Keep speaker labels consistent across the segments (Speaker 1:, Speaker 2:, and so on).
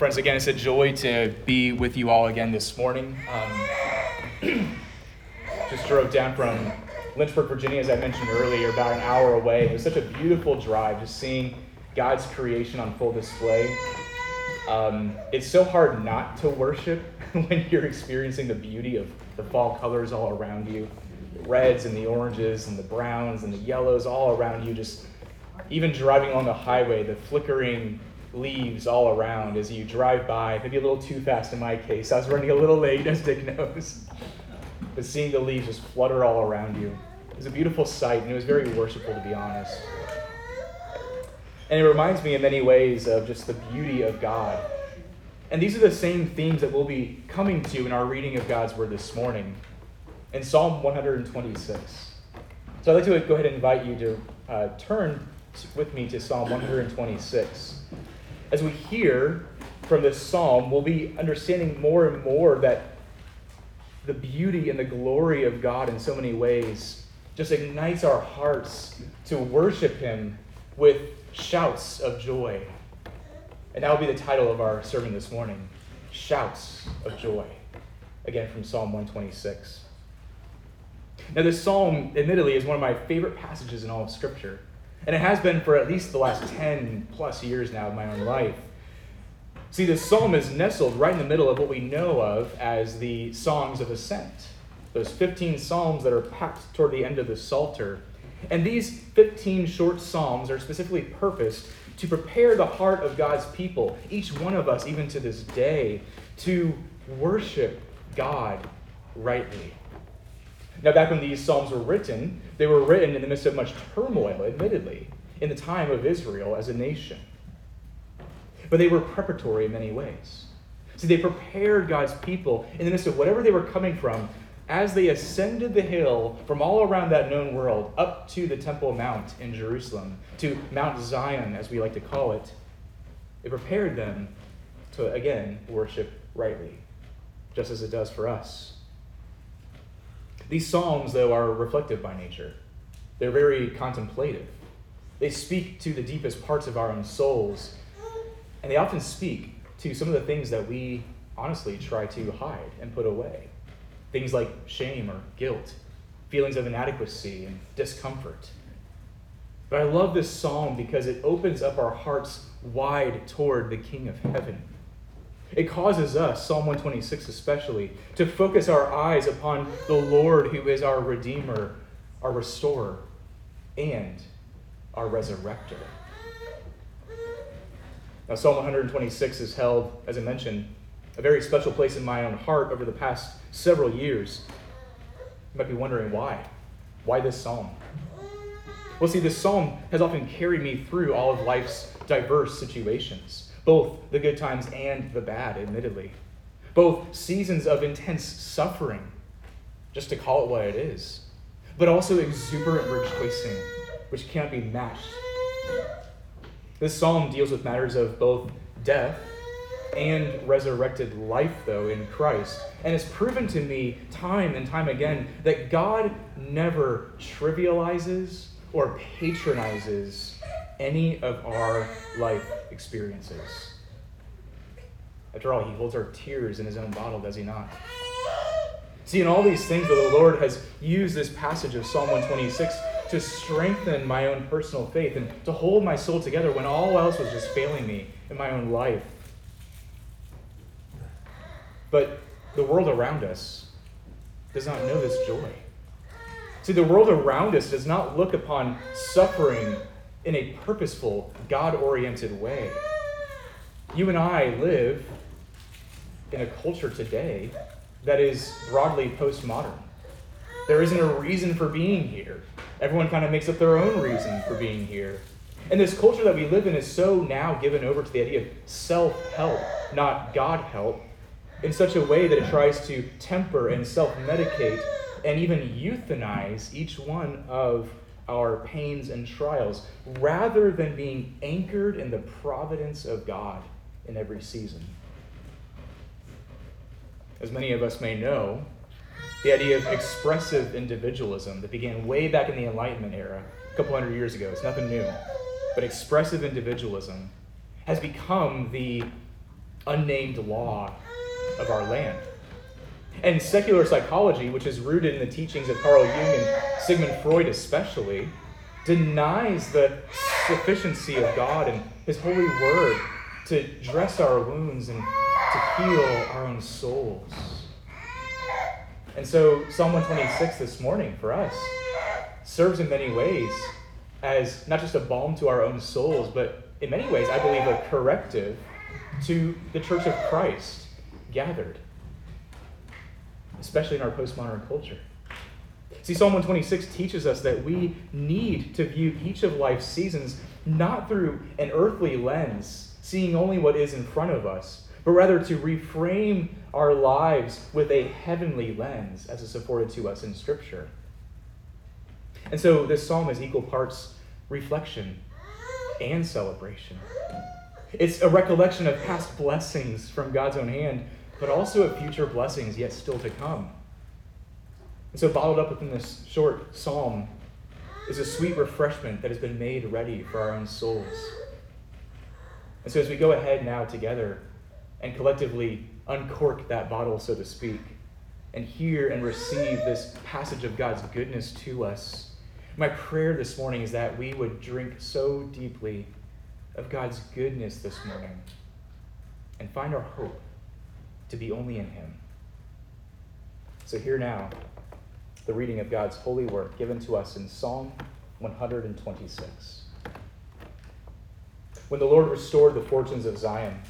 Speaker 1: friends, again, it's a joy to be with you all again this morning. Um, just drove down from Lynchburg, Virginia, as I mentioned earlier, about an hour away. It was such a beautiful drive, just seeing God's creation on full display. Um, it's so hard not to worship when you're experiencing the beauty of the fall colors all around you the reds and the oranges and the browns and the yellows all around you. Just even driving along the highway, the flickering leaves all around as you drive by, maybe a little too fast in my case. I was running a little late, as Dick knows. But seeing the leaves just flutter all around you it was a beautiful sight, and it was very worshipful, to be honest. And it reminds me in many ways of just the beauty of God. And these are the same themes that we'll be coming to in our reading of God's Word this morning in Psalm 126. So I'd like to go ahead and invite you to uh, turn with me to Psalm 126. As we hear from this psalm, we'll be understanding more and more that the beauty and the glory of God in so many ways just ignites our hearts to worship Him with shouts of joy. And that will be the title of our sermon this morning Shouts of Joy. Again from Psalm 126. Now, this psalm, admittedly, is one of my favorite passages in all of Scripture. And it has been for at least the last 10 plus years now of my own life. See, this psalm is nestled right in the middle of what we know of as the Songs of Ascent. Those 15 psalms that are packed toward the end of the Psalter. And these 15 short psalms are specifically purposed to prepare the heart of God's people, each one of us, even to this day, to worship God rightly. Now, back when these Psalms were written, they were written in the midst of much turmoil, admittedly, in the time of Israel as a nation. But they were preparatory in many ways. See, they prepared God's people in the midst of whatever they were coming from as they ascended the hill from all around that known world up to the Temple Mount in Jerusalem, to Mount Zion, as we like to call it. It prepared them to, again, worship rightly, just as it does for us. These Psalms, though, are reflective by nature. They're very contemplative. They speak to the deepest parts of our own souls, and they often speak to some of the things that we honestly try to hide and put away. Things like shame or guilt, feelings of inadequacy and discomfort. But I love this psalm because it opens up our hearts wide toward the King of Heaven. It causes us, Psalm 126 especially, to focus our eyes upon the Lord who is our Redeemer, our Restorer, and our Resurrector. Now, Psalm 126 has held, as I mentioned, a very special place in my own heart over the past several years. You might be wondering why. Why this psalm? Well, see, this psalm has often carried me through all of life's diverse situations, both the good times and the bad, admittedly. Both seasons of intense suffering, just to call it what it is, but also exuberant rejoicing, which can't be matched. This psalm deals with matters of both death and resurrected life, though, in Christ. And it's proven to me time and time again that God never trivializes or patronizes any of our life experiences. After all, He holds our tears in His own bottle, does He not? See, in all these things, that the Lord has used this passage of Psalm 126 to strengthen my own personal faith and to hold my soul together when all else was just failing me in my own life. But the world around us does not know this joy. See, the world around us does not look upon suffering in a purposeful, God oriented way. You and I live in a culture today that is broadly postmodern. There isn't a reason for being here. Everyone kind of makes up their own reason for being here. And this culture that we live in is so now given over to the idea of self help, not God help, in such a way that it tries to temper and self medicate and even euthanize each one of our pains and trials rather than being anchored in the providence of God in every season. As many of us may know, the idea of expressive individualism that began way back in the Enlightenment era, a couple hundred years ago, it's nothing new. But expressive individualism has become the unnamed law of our land. And secular psychology, which is rooted in the teachings of Carl Jung and Sigmund Freud especially, denies the sufficiency of God and His holy word to dress our wounds and to heal our own souls. And so, Psalm 126 this morning for us serves in many ways as not just a balm to our own souls, but in many ways, I believe, a corrective to the church of Christ gathered, especially in our postmodern culture. See, Psalm 126 teaches us that we need to view each of life's seasons not through an earthly lens, seeing only what is in front of us, but rather to reframe our lives with a heavenly lens as is afforded to us in Scripture. And so this psalm is equal parts reflection and celebration. It's a recollection of past blessings from God's own hand, but also of future blessings yet still to come. And so, bottled up within this short psalm is a sweet refreshment that has been made ready for our own souls. And so, as we go ahead now together and collectively uncork that bottle, so to speak, and hear and receive this passage of God's goodness to us, my prayer this morning is that we would drink so deeply of God's goodness this morning and find our hope to be only in Him. So, here now the reading of God's holy word given to us in Psalm 126. When the Lord restored the fortunes of Zion,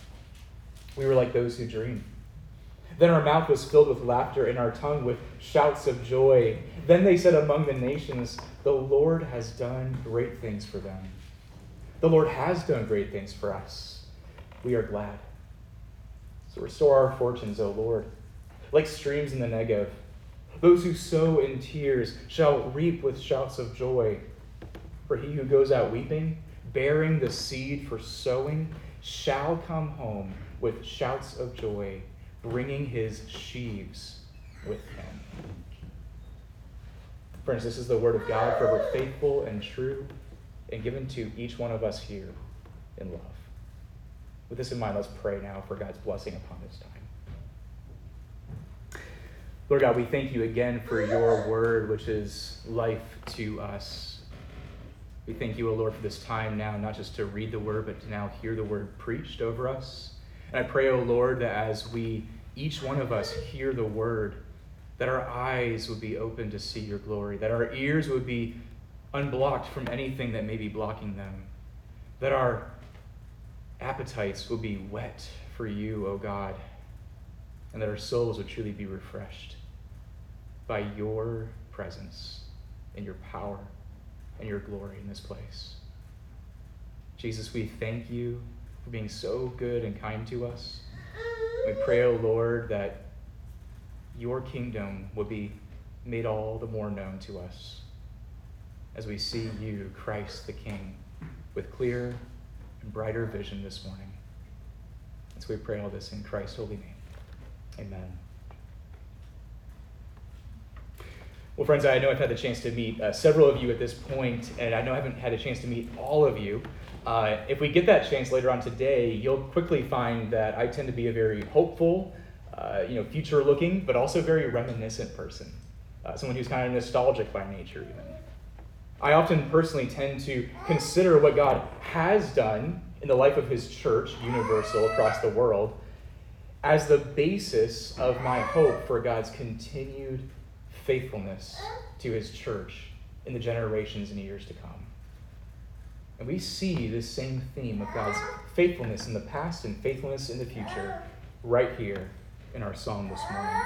Speaker 1: we were like those who dream. Then our mouth was filled with laughter and our tongue with shouts of joy. Then they said among the nations, The Lord has done great things for them. The Lord has done great things for us. We are glad. So restore our fortunes, O Lord, like streams in the Negev. Those who sow in tears shall reap with shouts of joy. For he who goes out weeping, bearing the seed for sowing, shall come home with shouts of joy, bringing his sheaves with him. Friends, this is the word of God, forever faithful and true, and given to each one of us here in love. With this in mind, let's pray now for God's blessing upon this time. Lord God, we thank you again for your word, which is life to us. We thank you, O Lord, for this time now, not just to read the word, but to now hear the word preached over us. And I pray, O Lord, that as we, each one of us, hear the word, that our eyes would be open to see your glory, that our ears would be unblocked from anything that may be blocking them, that our appetites would be whet for you, O God, and that our souls would truly be refreshed by your presence and your power and your glory in this place. Jesus, we thank you for being so good and kind to us. We pray, O Lord, that your kingdom would be made all the more known to us as we see you, Christ the King, with clear and brighter vision this morning. And so we pray all this in Christ's holy name. Amen. Well, friends, I know I've had the chance to meet uh, several of you at this point, and I know I haven't had a chance to meet all of you. Uh, if we get that chance later on today, you'll quickly find that I tend to be a very hopeful, uh, you know, future-looking, but also very reminiscent person. Uh, someone who's kind of nostalgic by nature, even. I often personally tend to consider what God has done in the life of His church, universal across the world, as the basis of my hope for God's continued faithfulness to his church in the generations and years to come. And we see this same theme of God's faithfulness in the past and faithfulness in the future right here in our psalm this morning.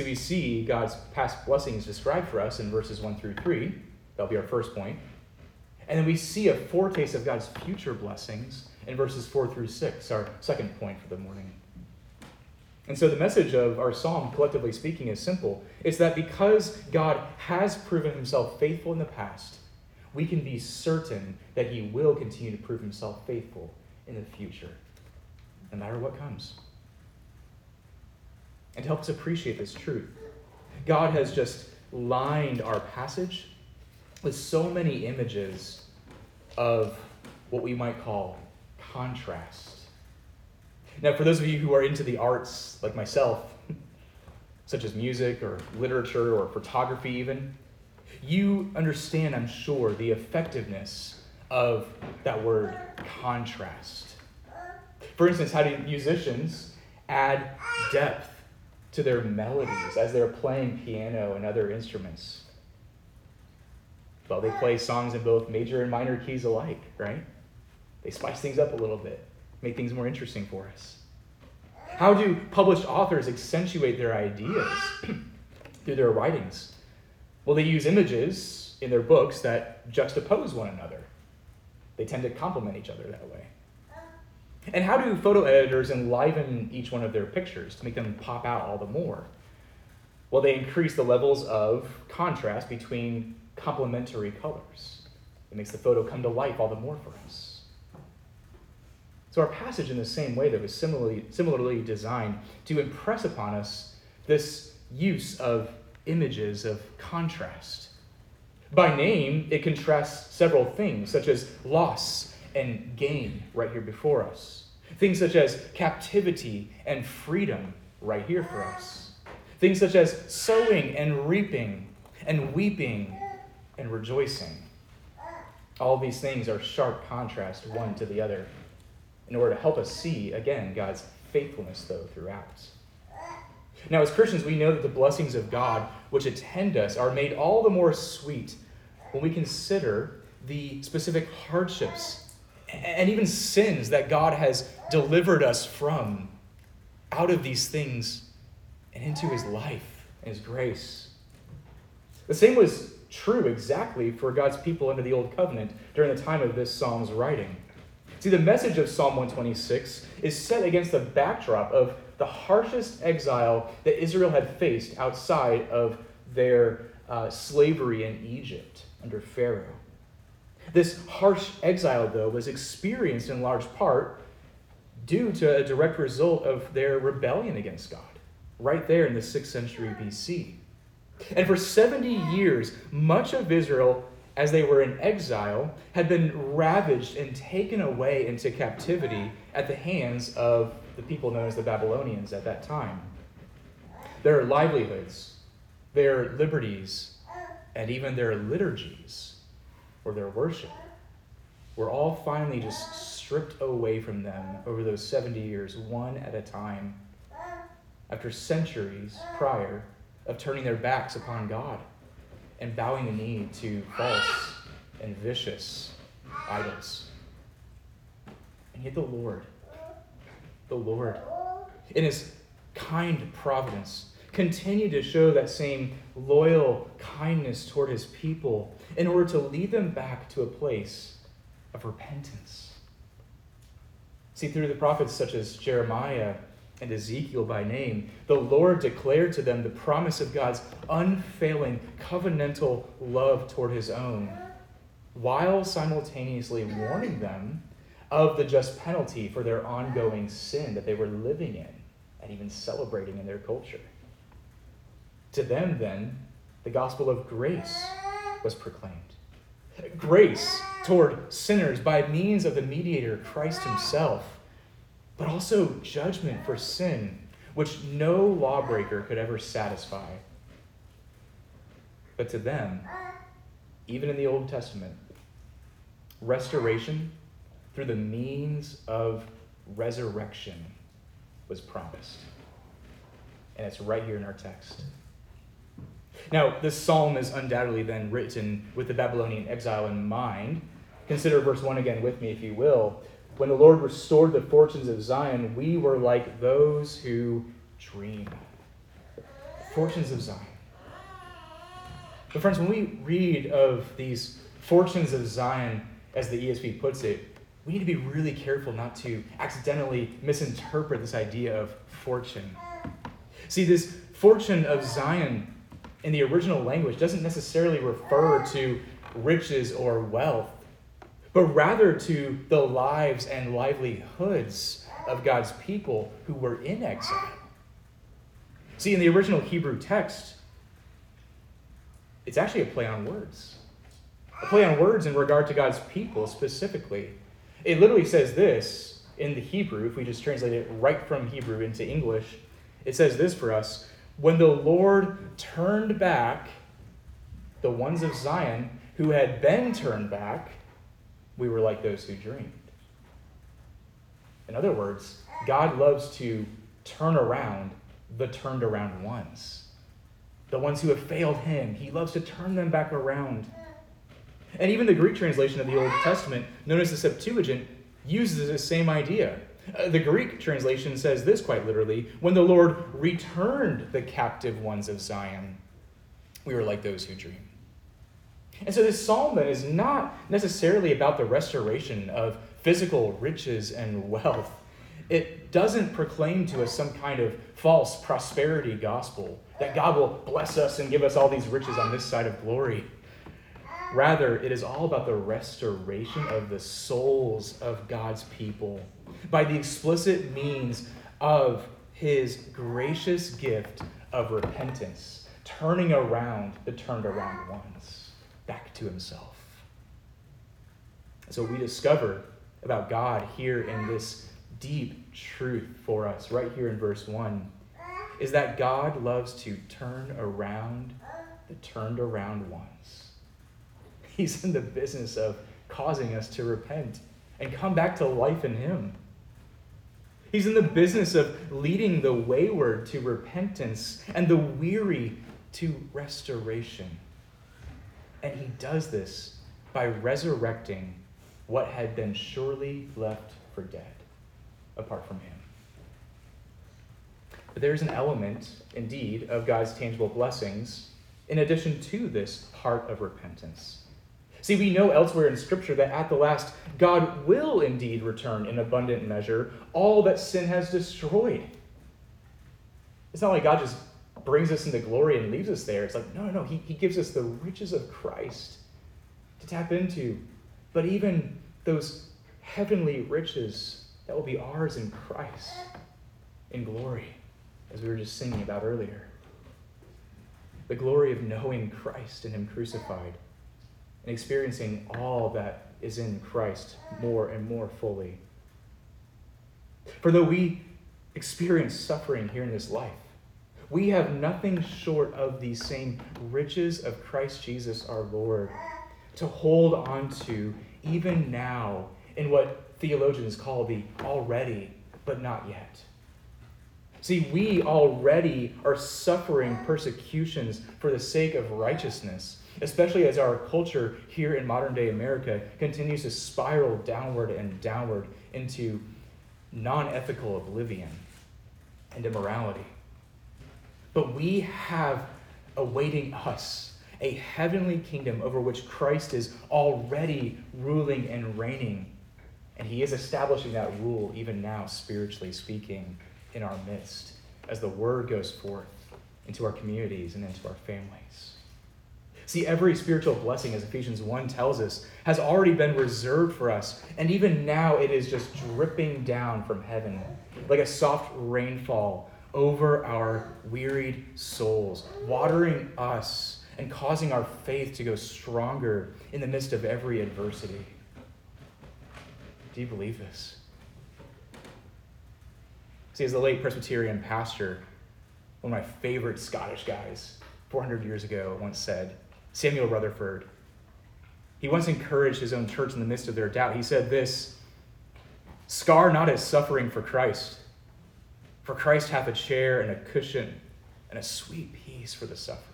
Speaker 1: So we see God's past blessings described for us in verses 1 through 3. That'll be our first point. And then we see a foretaste of God's future blessings in verses 4 through 6, our second point for the morning. And so the message of our psalm, collectively speaking, is simple. It's that because God has proven himself faithful in the past, we can be certain that he will continue to prove himself faithful in the future, no matter what comes. And help us appreciate this truth, God has just lined our passage with so many images of what we might call contrast Now, for those of you who are into the arts, like myself, such as music or literature or photography, even, you understand, I'm sure, the effectiveness of that word contrast. For instance, how do musicians add depth to their melodies as they're playing piano and other instruments? Well, they play songs in both major and minor keys alike, right? They spice things up a little bit, make things more interesting for us. How do published authors accentuate their ideas through their writings? Well, they use images in their books that juxtapose one another. They tend to complement each other that way. And how do photo editors enliven each one of their pictures to make them pop out all the more? Well, they increase the levels of contrast between complementary colors. It makes the photo come to life all the more for us. So, our passage, in the same way, that was similarly, similarly designed to impress upon us this use of images of contrast. By name, it contrasts several things, such as loss and gain, right here before us. Things such as captivity and freedom, right here for us. Things such as sowing and reaping, and weeping and rejoicing. All these things are sharp contrast one to the other in order to help us see, again, God's faithfulness, though, throughout. Now, as Christians, we know that the blessings of God which attend us are made all the more sweet when we consider the specific hardships and even sins that God has delivered us from out of these things and into his life and his grace. The same was true exactly for God's people under the Old Covenant during the time of this psalm's writing. See, the message of Psalm 126 is set against the backdrop of the harshest exile that Israel had faced outside of their uh, slavery in Egypt under Pharaoh. This harsh exile, though, was experienced in large part due to a direct result of their rebellion against God, right there in the 6th century BC. And for 70 years, much of Israel, as they were in exile, had been ravaged and taken away into captivity at the hands of the people known as the Babylonians at that time. Their livelihoods, their liberties, and even their liturgies their worship were all finally just stripped away from them over those 70 years, one at a time, after centuries prior of turning their backs upon God and bowing the knee to false and vicious idols. And yet, the Lord, the Lord, in His kind providence, continued to show that same loyal kindness toward His people in order to lead them back to a place of repentance. See, through the prophets such as Jeremiah and Ezekiel by name, the Lord declared to them the promise of God's unfailing covenantal love toward his own, while simultaneously warning them of the just penalty for their ongoing sin that they were living in and even celebrating in their culture. To them, then, the gospel of grace was proclaimed. Grace toward sinners by means of the mediator, Christ Himself but also judgment for sin, which no lawbreaker could ever satisfy. But to them, even in the Old Testament, restoration through the means of resurrection was promised. And it's right here in our text. Now, this psalm is undoubtedly then written with the Babylonian exile in mind. Consider verse 1 again with me, if you will. When the Lord restored the fortunes of Zion, we were like those who dream. Fortunes of Zion. But, friends, when we read of these fortunes of Zion, as the ESV puts it, we need to be really careful not to accidentally misinterpret this idea of fortune. See, this fortune of Zion in the original language doesn't necessarily refer to riches or wealth but rather to the lives and livelihoods of God's people who were in exile. See, in the original Hebrew text, it's actually a play on words. A play on words in regard to God's people specifically. It literally says this in the Hebrew, if we just translate it right from Hebrew into English, it says this for us When the Lord turned back the ones of Zion who had been turned back, we were like those who dreamed. In other words, God loves to turn around the turned around ones. The ones who have failed him, he loves to turn them back around. And even the Greek translation of the Old Testament, known as the Septuagint, uses the same idea. Uh, the Greek translation says this quite literally When the Lord returned the captive ones of Zion, we were like those who dream. And so this psalm then is not necessarily about the restoration of physical riches and wealth. It doesn't proclaim to us some kind of false prosperity gospel that God will bless us and give us all these riches on this side of glory. Rather, it is all about the restoration of the souls of God's people by the explicit means of his gracious gift of repentance, turning around the turned around ones back to himself. So we discover about God here in this deep truth for us, right here in verse 1, is that God loves to turn around the turned around ones. He's in the business of causing us to repent and come back to life in Him. He's in the business of leading the wayward to repentance and the weary to restoration. And He does this by resurrecting what had been surely left for dead apart from Him. But there's an element, indeed, of God's tangible blessings in addition to this heart of repentance. See, we know elsewhere in Scripture that at the last, God will indeed return in abundant measure all that sin has destroyed. It's not like God just brings us into glory and leaves us there. It's like, no, no. He, he gives us the riches of Christ to tap into. But even those heavenly riches that will be ours in Christ in glory, as we were just singing about earlier. The glory of knowing Christ and Him crucified and experiencing all that is in Christ more and more fully. For though we experience suffering here in this life, we have nothing short of the same riches of Christ Jesus our Lord to hold on to even now in what theologians call the already but not yet. See, we already are suffering persecutions for the sake of righteousness especially as our culture here in modern day America continues to spiral downward and downward into non ethical oblivion and immorality. But we have awaiting us a heavenly kingdom over which Christ is already ruling and reigning. And he is establishing that rule even now, spiritually speaking, in our midst as the word goes forth into our communities and into our families. See, every spiritual blessing, as Ephesians 1 tells us, has already been reserved for us. And even now, it is just dripping down from heaven like a soft rainfall over our wearied souls, watering us and causing our faith to go stronger in the midst of every adversity. Do you believe this? See, as the late Presbyterian pastor, one of my favorite Scottish guys, 400 years ago, once said, Samuel Rutherford. He once encouraged his own church in the midst of their doubt. He said this Scar not as suffering for Christ, for Christ hath a chair and a cushion and a sweet peace for the sufferer.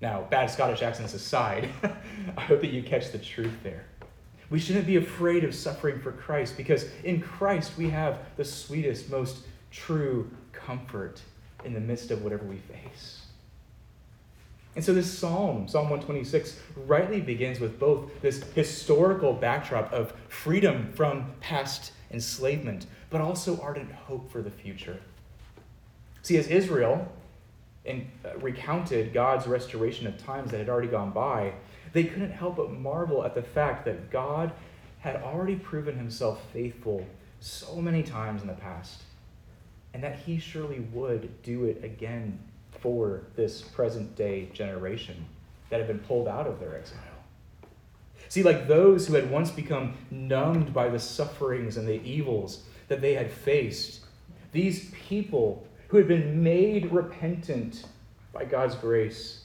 Speaker 1: Now, bad Scottish accents aside, I hope that you catch the truth there. We shouldn't be afraid of suffering for Christ because in Christ we have the sweetest, most true comfort in the midst of whatever we face. And so this psalm, Psalm 126, rightly begins with both this historical backdrop of freedom from past enslavement, but also ardent hope for the future. See, as Israel uh, recounted God's restoration of times that had already gone by, they couldn't help but marvel at the fact that God had already proven himself faithful so many times in the past, and that he surely would do it again for this present day generation that have been pulled out of their exile. See, like those who had once become numbed by the sufferings and the evils that they had faced, these people who had been made repentant by God's grace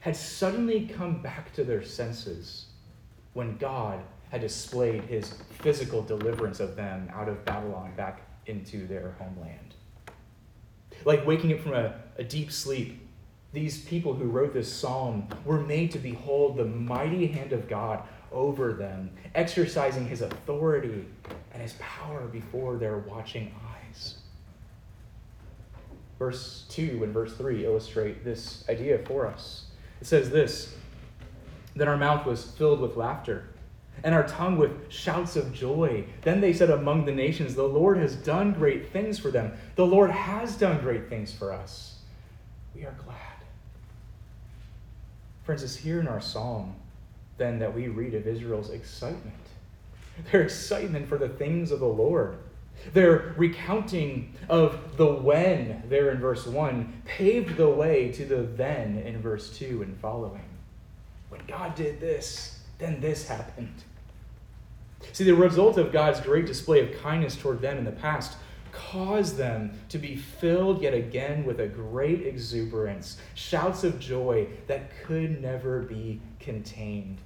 Speaker 1: had suddenly come back to their senses when God had displayed his physical deliverance of them out of Babylon back into their homeland. Like waking up from a, a deep sleep, these people who wrote this psalm were made to behold the mighty hand of God over them, exercising his authority and his power before their watching eyes. Verse 2 and verse 3 illustrate this idea for us. It says this Then our mouth was filled with laughter, and our tongue with shouts of joy. Then they said among the nations, The Lord has done great things for them. The Lord has done great things for us. We are glad. Friends, it's here in our psalm then that we read of Israel's excitement. Their excitement for the things of the Lord. Their recounting of the when there in verse 1 paved the way to the then in verse 2 and following. When God did this, then this happened. See, the result of God's great display of kindness toward them in the past caused them to be filled yet again with a great exuberance, shouts of joy that could never be contained.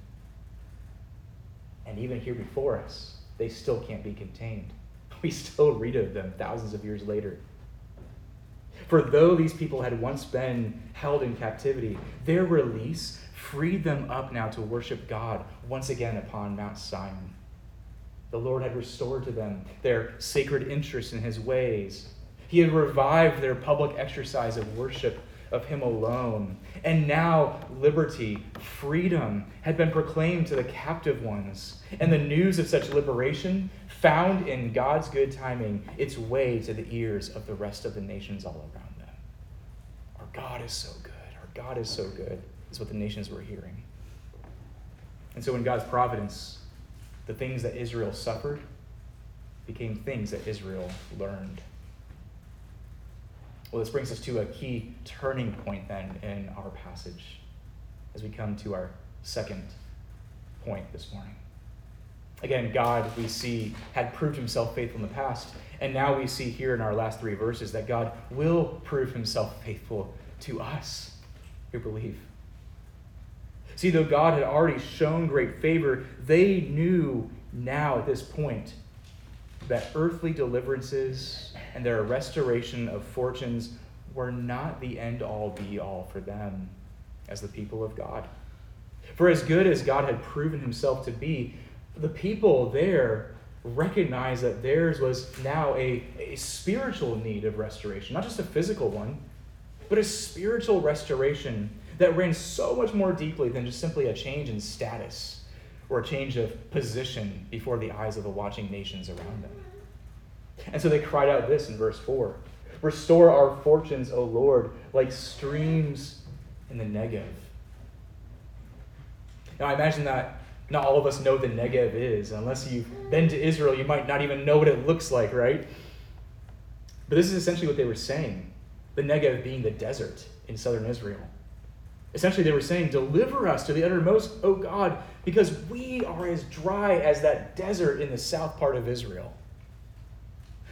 Speaker 1: And even here before us, they still can't be contained. We still read of them thousands of years later. For though these people had once been held in captivity, their release freed them up now to worship God once again upon Mount Zion. The Lord had restored to them their sacred interest in his ways. He had revived their public exercise of worship of him alone. And now liberty, freedom had been proclaimed to the captive ones. And the news of such liberation found in God's good timing its way to the ears of the rest of the nations all around them. Our God is so good. Our God is so good, is what the nations were hearing. And so, in God's providence, the things that Israel suffered became things that Israel learned. Well, this brings us to a key turning point then in our passage as we come to our second point this morning. Again, God, we see, had proved himself faithful in the past, and now we see here in our last three verses that God will prove himself faithful to us who believe. See, though God had already shown great favor, they knew now at this point that earthly deliverances and their restoration of fortunes were not the end all be all for them as the people of God. For as good as God had proven himself to be, the people there recognized that theirs was now a, a spiritual need of restoration, not just a physical one, but a spiritual restoration that ran so much more deeply than just simply a change in status or a change of position before the eyes of the watching nations around them. And so they cried out this in verse 4 Restore our fortunes, O Lord, like streams in the Negev. Now, I imagine that not all of us know the Negev is. Unless you've been to Israel, you might not even know what it looks like, right? But this is essentially what they were saying the Negev being the desert in southern Israel. Essentially, they were saying, Deliver us to the uttermost, O God, because we are as dry as that desert in the south part of Israel.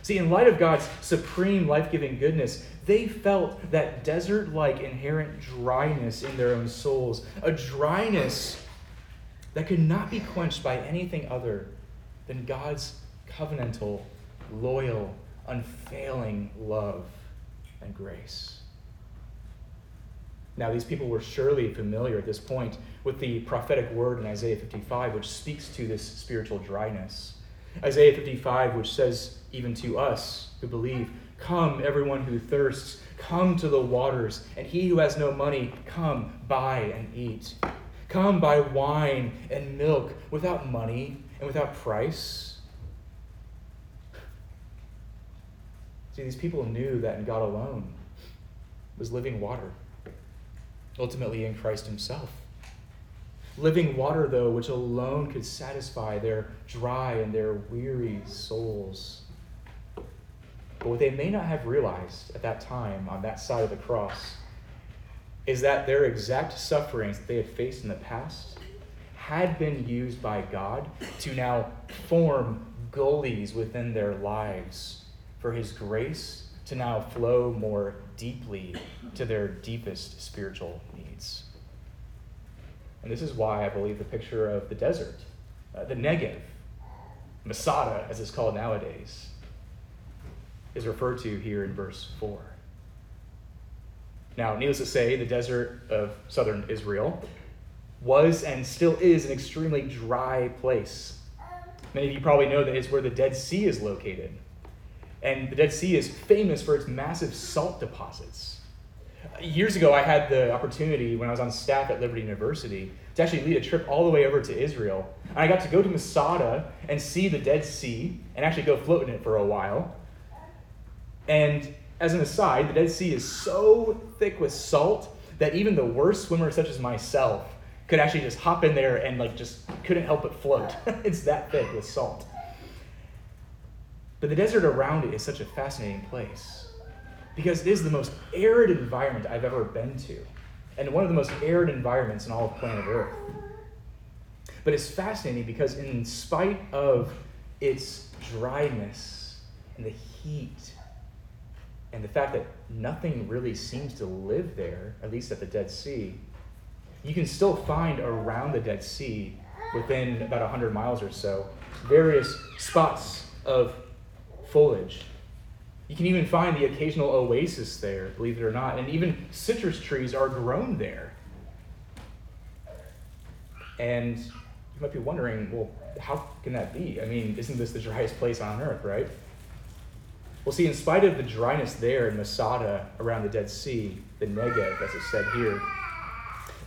Speaker 1: See, in light of God's supreme life giving goodness, they felt that desert like inherent dryness in their own souls, a dryness that could not be quenched by anything other than God's covenantal, loyal, unfailing love and grace. Now, these people were surely familiar at this point with the prophetic word in Isaiah 55, which speaks to this spiritual dryness. Isaiah 55, which says, even to us who believe, Come, everyone who thirsts, come to the waters, and he who has no money, come, buy and eat. Come, buy wine and milk without money and without price. See, these people knew that in God alone was living water, ultimately in Christ Himself. Living water, though, which alone could satisfy their dry and their weary souls. But what they may not have realized at that time on that side of the cross is that their exact sufferings that they had faced in the past had been used by God to now form gullies within their lives for His grace to now flow more deeply to their deepest spiritual needs. And this is why I believe the picture of the desert, uh, the Negev, Masada, as it's called nowadays, is referred to here in verse 4. Now, needless to say, the desert of southern Israel was and still is an extremely dry place. Many of you probably know that it's where the Dead Sea is located. And the Dead Sea is famous for its massive salt deposits. Years ago, I had the opportunity when I was on staff at Liberty University to actually lead a trip all the way over to Israel. And I got to go to Masada and see the Dead Sea and actually go float in it for a while. And as an aside, the Dead Sea is so thick with salt that even the worst swimmer, such as myself, could actually just hop in there and like just couldn't help but float. it's that thick with salt. But the desert around it is such a fascinating place because it is the most arid environment I've ever been to, and one of the most arid environments in all of planet Earth. But it's fascinating because, in spite of its dryness and the heat and the fact that nothing really seems to live there, at least at the Dead Sea, you can still find around the Dead Sea, within about 100 miles or so, various spots of foliage. You can even find the occasional oasis there, believe it or not, and even citrus trees are grown there. And you might be wondering, well, how can that be? I mean, isn't this the driest place on earth, right? Well, see, in spite of the dryness there in Masada around the Dead Sea, the Negev, as it's said here,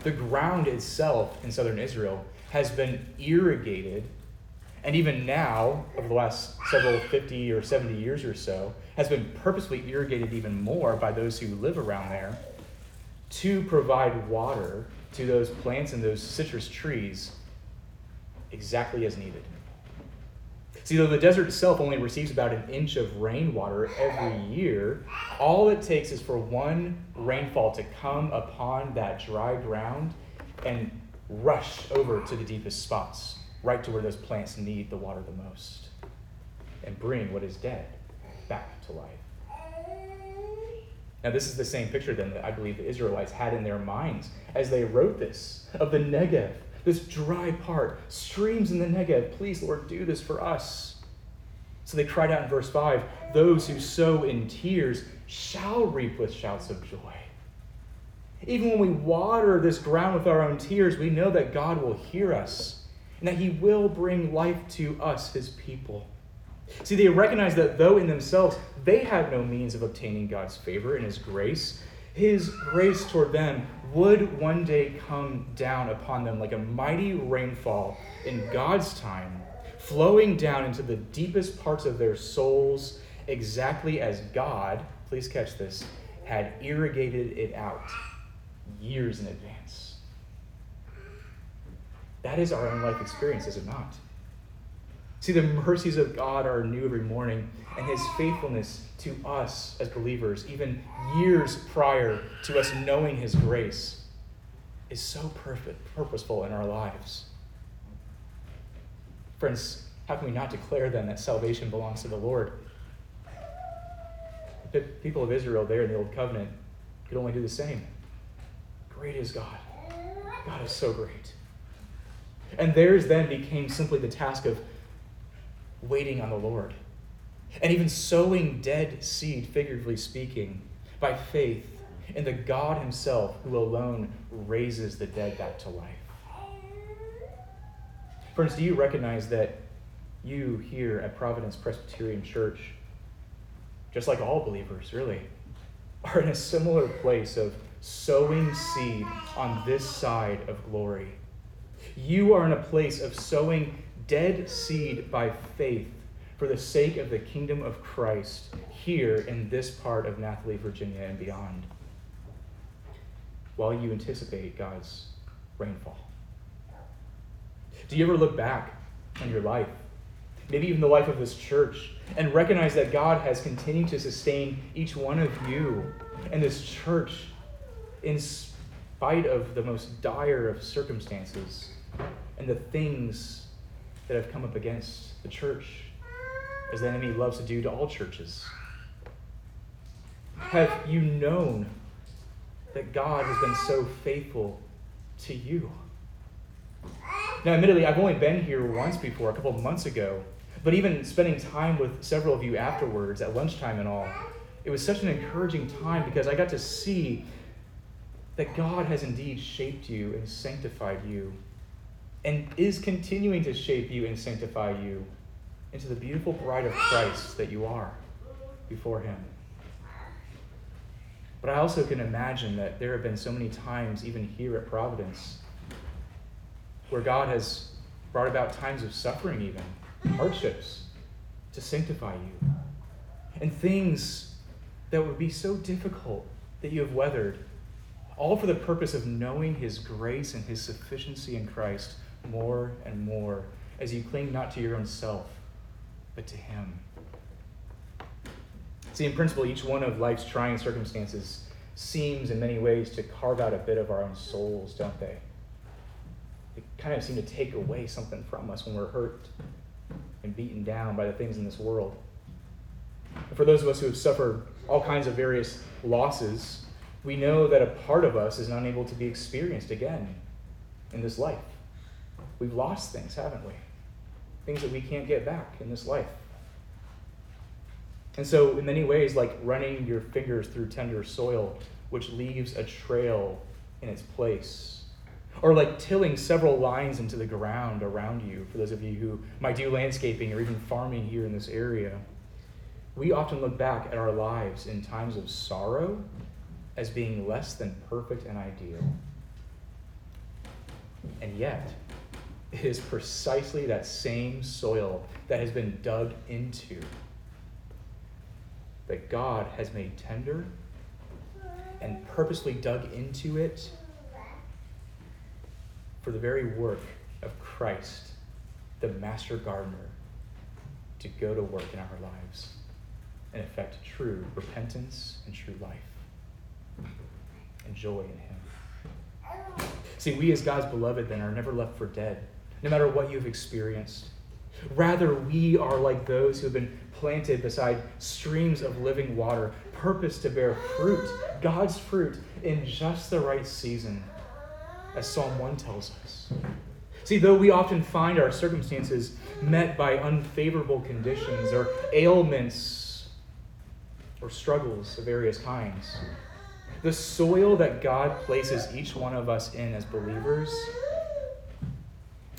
Speaker 1: the ground itself in southern Israel has been irrigated, and even now, over the last several 50 or 70 years or so, has been purposely irrigated even more by those who live around there to provide water to those plants and those citrus trees exactly as needed. See, though the desert itself only receives about an inch of rainwater every year, all it takes is for one rainfall to come upon that dry ground and rush over to the deepest spots, right to where those plants need the water the most, and bring what is dead back to life. Now, this is the same picture then that I believe the Israelites had in their minds as they wrote this of the Negev this dry part, streams in the Negev. Please, Lord, do this for us. So they cried out in verse 5 Those who sow in tears shall reap with shouts of joy. Even when we water this ground with our own tears, we know that God will hear us and that He will bring life to us, His people. See, they recognize that though in themselves they had no means of obtaining God's favor and His grace, His grace toward them would one day come down upon them like a mighty rainfall in God's time, flowing down into the deepest parts of their souls, exactly as God, please catch this, had irrigated it out years in advance. That is our own life experience, is it not? See, the mercies of God are new every morning, and his faithfulness to us as believers, even years prior to us knowing his grace, is so perfect, purposeful in our lives. Friends, how can we not declare then that salvation belongs to the Lord? The people of Israel there in the Old Covenant could only do the same. Great is God. God is so great. And theirs then became simply the task of waiting on the Lord. And even sowing dead seed, figuratively speaking, by faith in the God Himself who alone raises the dead back to life. Friends, do you recognize that you here at Providence Presbyterian Church, just like all believers, really, are in a similar place of sowing seed on this side of glory? You are in a place of sowing dead seed by faith for the sake of the kingdom of Christ here in this part of Nathalie, Virginia, and beyond, while you anticipate God's rainfall. Do you ever look back on your life, maybe even the life of this church, and recognize that God has continued to sustain each one of you and this church in spite of the most dire of circumstances? And the things that have come up against the church, as the enemy loves to do to all churches? Have you known that God has been so faithful to you? Now, admittedly, I've only been here once before, a couple of months ago, but even spending time with several of you afterwards at lunchtime and all, it was such an encouraging time because I got to see that God has indeed shaped you and sanctified you and is continuing to shape you and sanctify you into the beautiful bride of Christ that you are before Him. But I also can imagine that there have been so many times, even here at Providence, where God has brought about times of suffering, even hardships, to sanctify you. And things that would be so difficult that you have weathered, all for the purpose of knowing His grace and His sufficiency in Christ more and more as you cling not to your own self, but to Him. See, in principle, each one of life's trying circumstances seems in many ways to carve out a bit of our own souls, don't they? They kind of seem to take away something from us when we're hurt and beaten down by the things in this world. And for those of us who have suffered all kinds of various losses, we know that a part of us is unable to be experienced again in this life. We've lost things, haven't we? Things that we can't get back in this life. And so, in many ways, like running your fingers through tender soil, which leaves a trail in its place, or like tilling several lines into the ground around you, for those of you who might do landscaping or even farming here in this area, we often look back at our lives in times of sorrow as being less than perfect and ideal. And yet, it is precisely that same soil that has been dug into that God has made tender and purposely dug into it for the very work of Christ, the master gardener, to go to work in our lives and effect true repentance and true life and joy in Him. See, we as God's beloved then are never left for dead, no matter what you've experienced. Rather, we are like those who have been planted beside streams of living water, purpose to bear fruit, God's fruit, in just the right season, as Psalm 1 tells us. See, though we often find our circumstances met by unfavorable conditions or ailments or struggles of various kinds, the soil that God places each one of us in as believers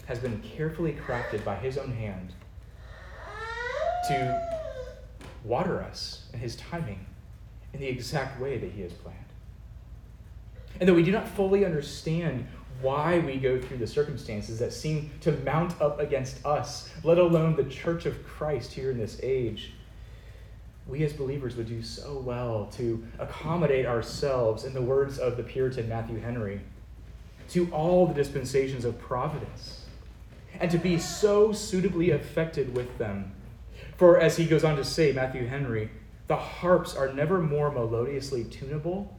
Speaker 1: has been carefully crafted by His own hand to water us in His timing in the exact way that He has planned. And though we do not fully understand why we go through the circumstances that seem to mount up against us, let alone the church of Christ here in this age, we as believers would do so well to accommodate ourselves, in the words of the Puritan Matthew Henry, to all the dispensations of providence and to be so suitably affected with them. For as he goes on to say, Matthew Henry, the harps are never more melodiously tunable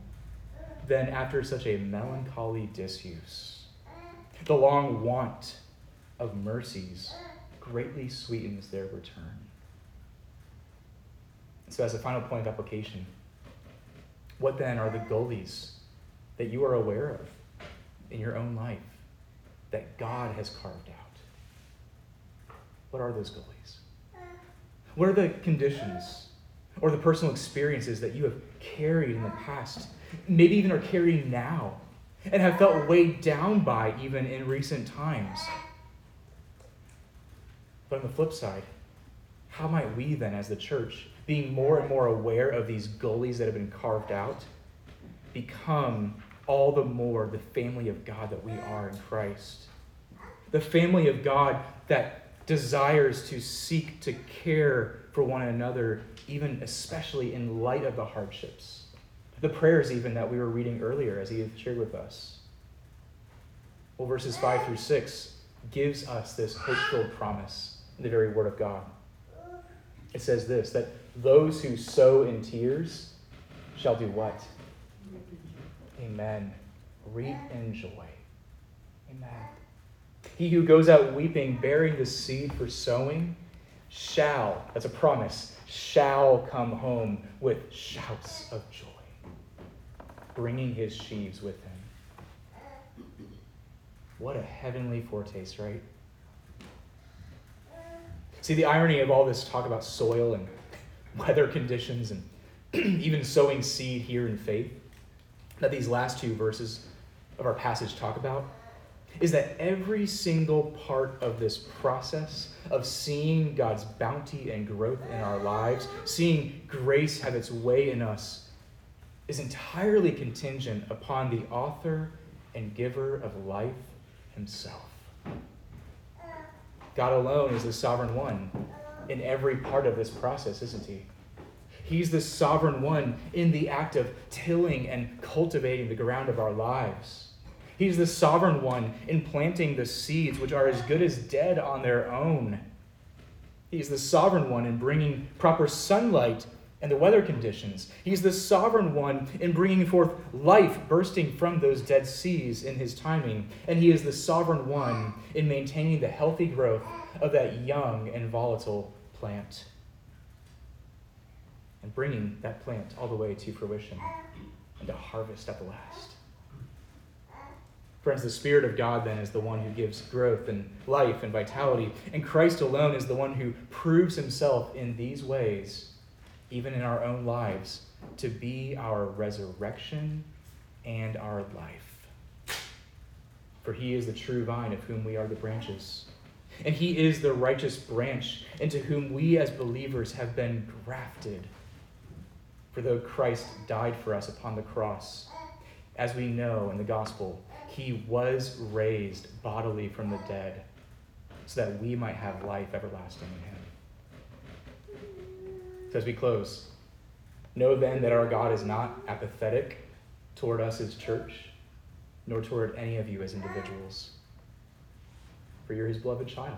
Speaker 1: than after such a melancholy disuse. The long want of mercies greatly sweetens their return. So, as a final point of application, what then are the gullies that you are aware of in your own life that God has carved out? What are those gullies? What are the conditions or the personal experiences that you have carried in the past, maybe even are carrying now, and have felt weighed down by even in recent times? But on the flip side, how might we then, as the church, being more and more aware of these gullies that have been carved out, become all the more the family of God that we are in Christ? The family of God that desires to seek to care for one another, even especially in light of the hardships. The prayers, even that we were reading earlier, as he shared with us. Well, verses 5 through 6 gives us this hope filled promise in the very Word of God. It says this that those who sow in tears shall do what? Amen. Reap in joy. Amen. He who goes out weeping, bearing the seed for sowing, shall, that's a promise, shall come home with shouts of joy, bringing his sheaves with him. What a heavenly foretaste, right? See, the irony of all this talk about soil and weather conditions and even sowing seed here in faith that these last two verses of our passage talk about is that every single part of this process of seeing God's bounty and growth in our lives, seeing grace have its way in us, is entirely contingent upon the author and giver of life himself. God alone is the sovereign one in every part of this process, isn't he? He's the sovereign one in the act of tilling and cultivating the ground of our lives. He's the sovereign one in planting the seeds which are as good as dead on their own. He's the sovereign one in bringing proper sunlight and the weather conditions. He's the sovereign one in bringing forth life bursting from those dead seas in his timing. And he is the sovereign one in maintaining the healthy growth of that young and volatile plant. And bringing that plant all the way to fruition and to harvest at the last. Friends, the Spirit of God then is the one who gives growth and life and vitality, and Christ alone is the one who proves himself in these ways even in our own lives, to be our resurrection and our life. For he is the true vine of whom we are the branches. And he is the righteous branch into whom we as believers have been grafted. For though Christ died for us upon the cross, as we know in the gospel, he was raised bodily from the dead so that we might have life everlasting in him. So as we close, know then that our God is not apathetic toward us as church, nor toward any of you as individuals. For you're his beloved child.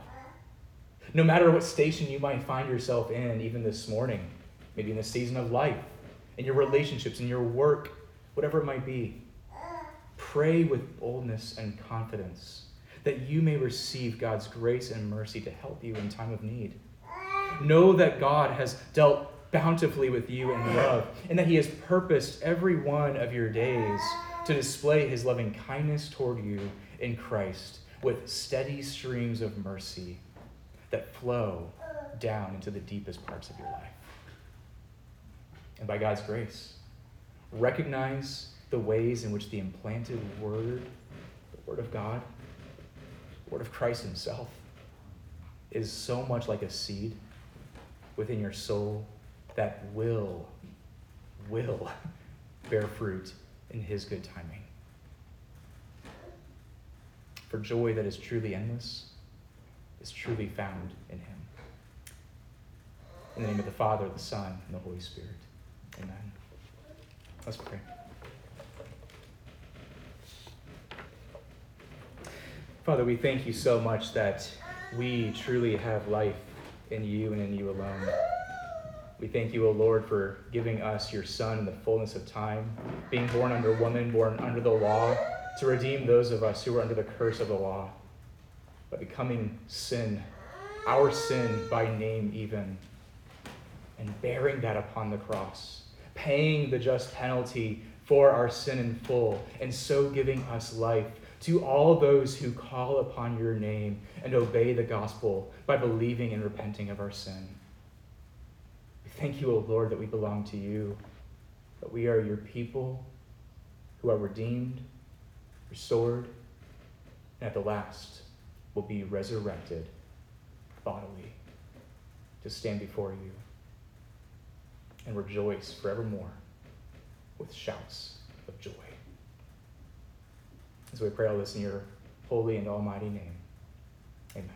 Speaker 1: No matter what station you might find yourself in, even this morning, maybe in the season of life, in your relationships, in your work, whatever it might be, pray with boldness and confidence that you may receive God's grace and mercy to help you in time of need. Know that God has dealt bountifully with you in love, and that He has purposed every one of your days to display His loving kindness toward you in Christ with steady streams of mercy that flow down into the deepest parts of your life. And by God's grace, recognize the ways in which the implanted Word, the Word of God, the Word of Christ Himself, is so much like a seed within your soul that will, will bear fruit in His good timing. For joy that is truly endless is truly found in Him. In the name of the Father, the Son, and the Holy Spirit. Amen. Let's pray. Father, we thank you so much that we truly have life in you and in you alone. We thank you, O Lord, for giving us your Son in the fullness of time, being born under woman, born under the law, to redeem those of us who are under the curse of the law, by becoming sin, our sin by name even, and bearing that upon the cross, paying the just penalty for our sin in full, and so giving us life to all those who call upon your name and obey the gospel by believing and repenting of our sin. We thank you, O Lord, that we belong to you, that we are your people who are redeemed, restored, and at the last will be resurrected bodily to stand before you and rejoice forevermore with shouts of joy. As we pray all this in your holy and almighty name. Amen.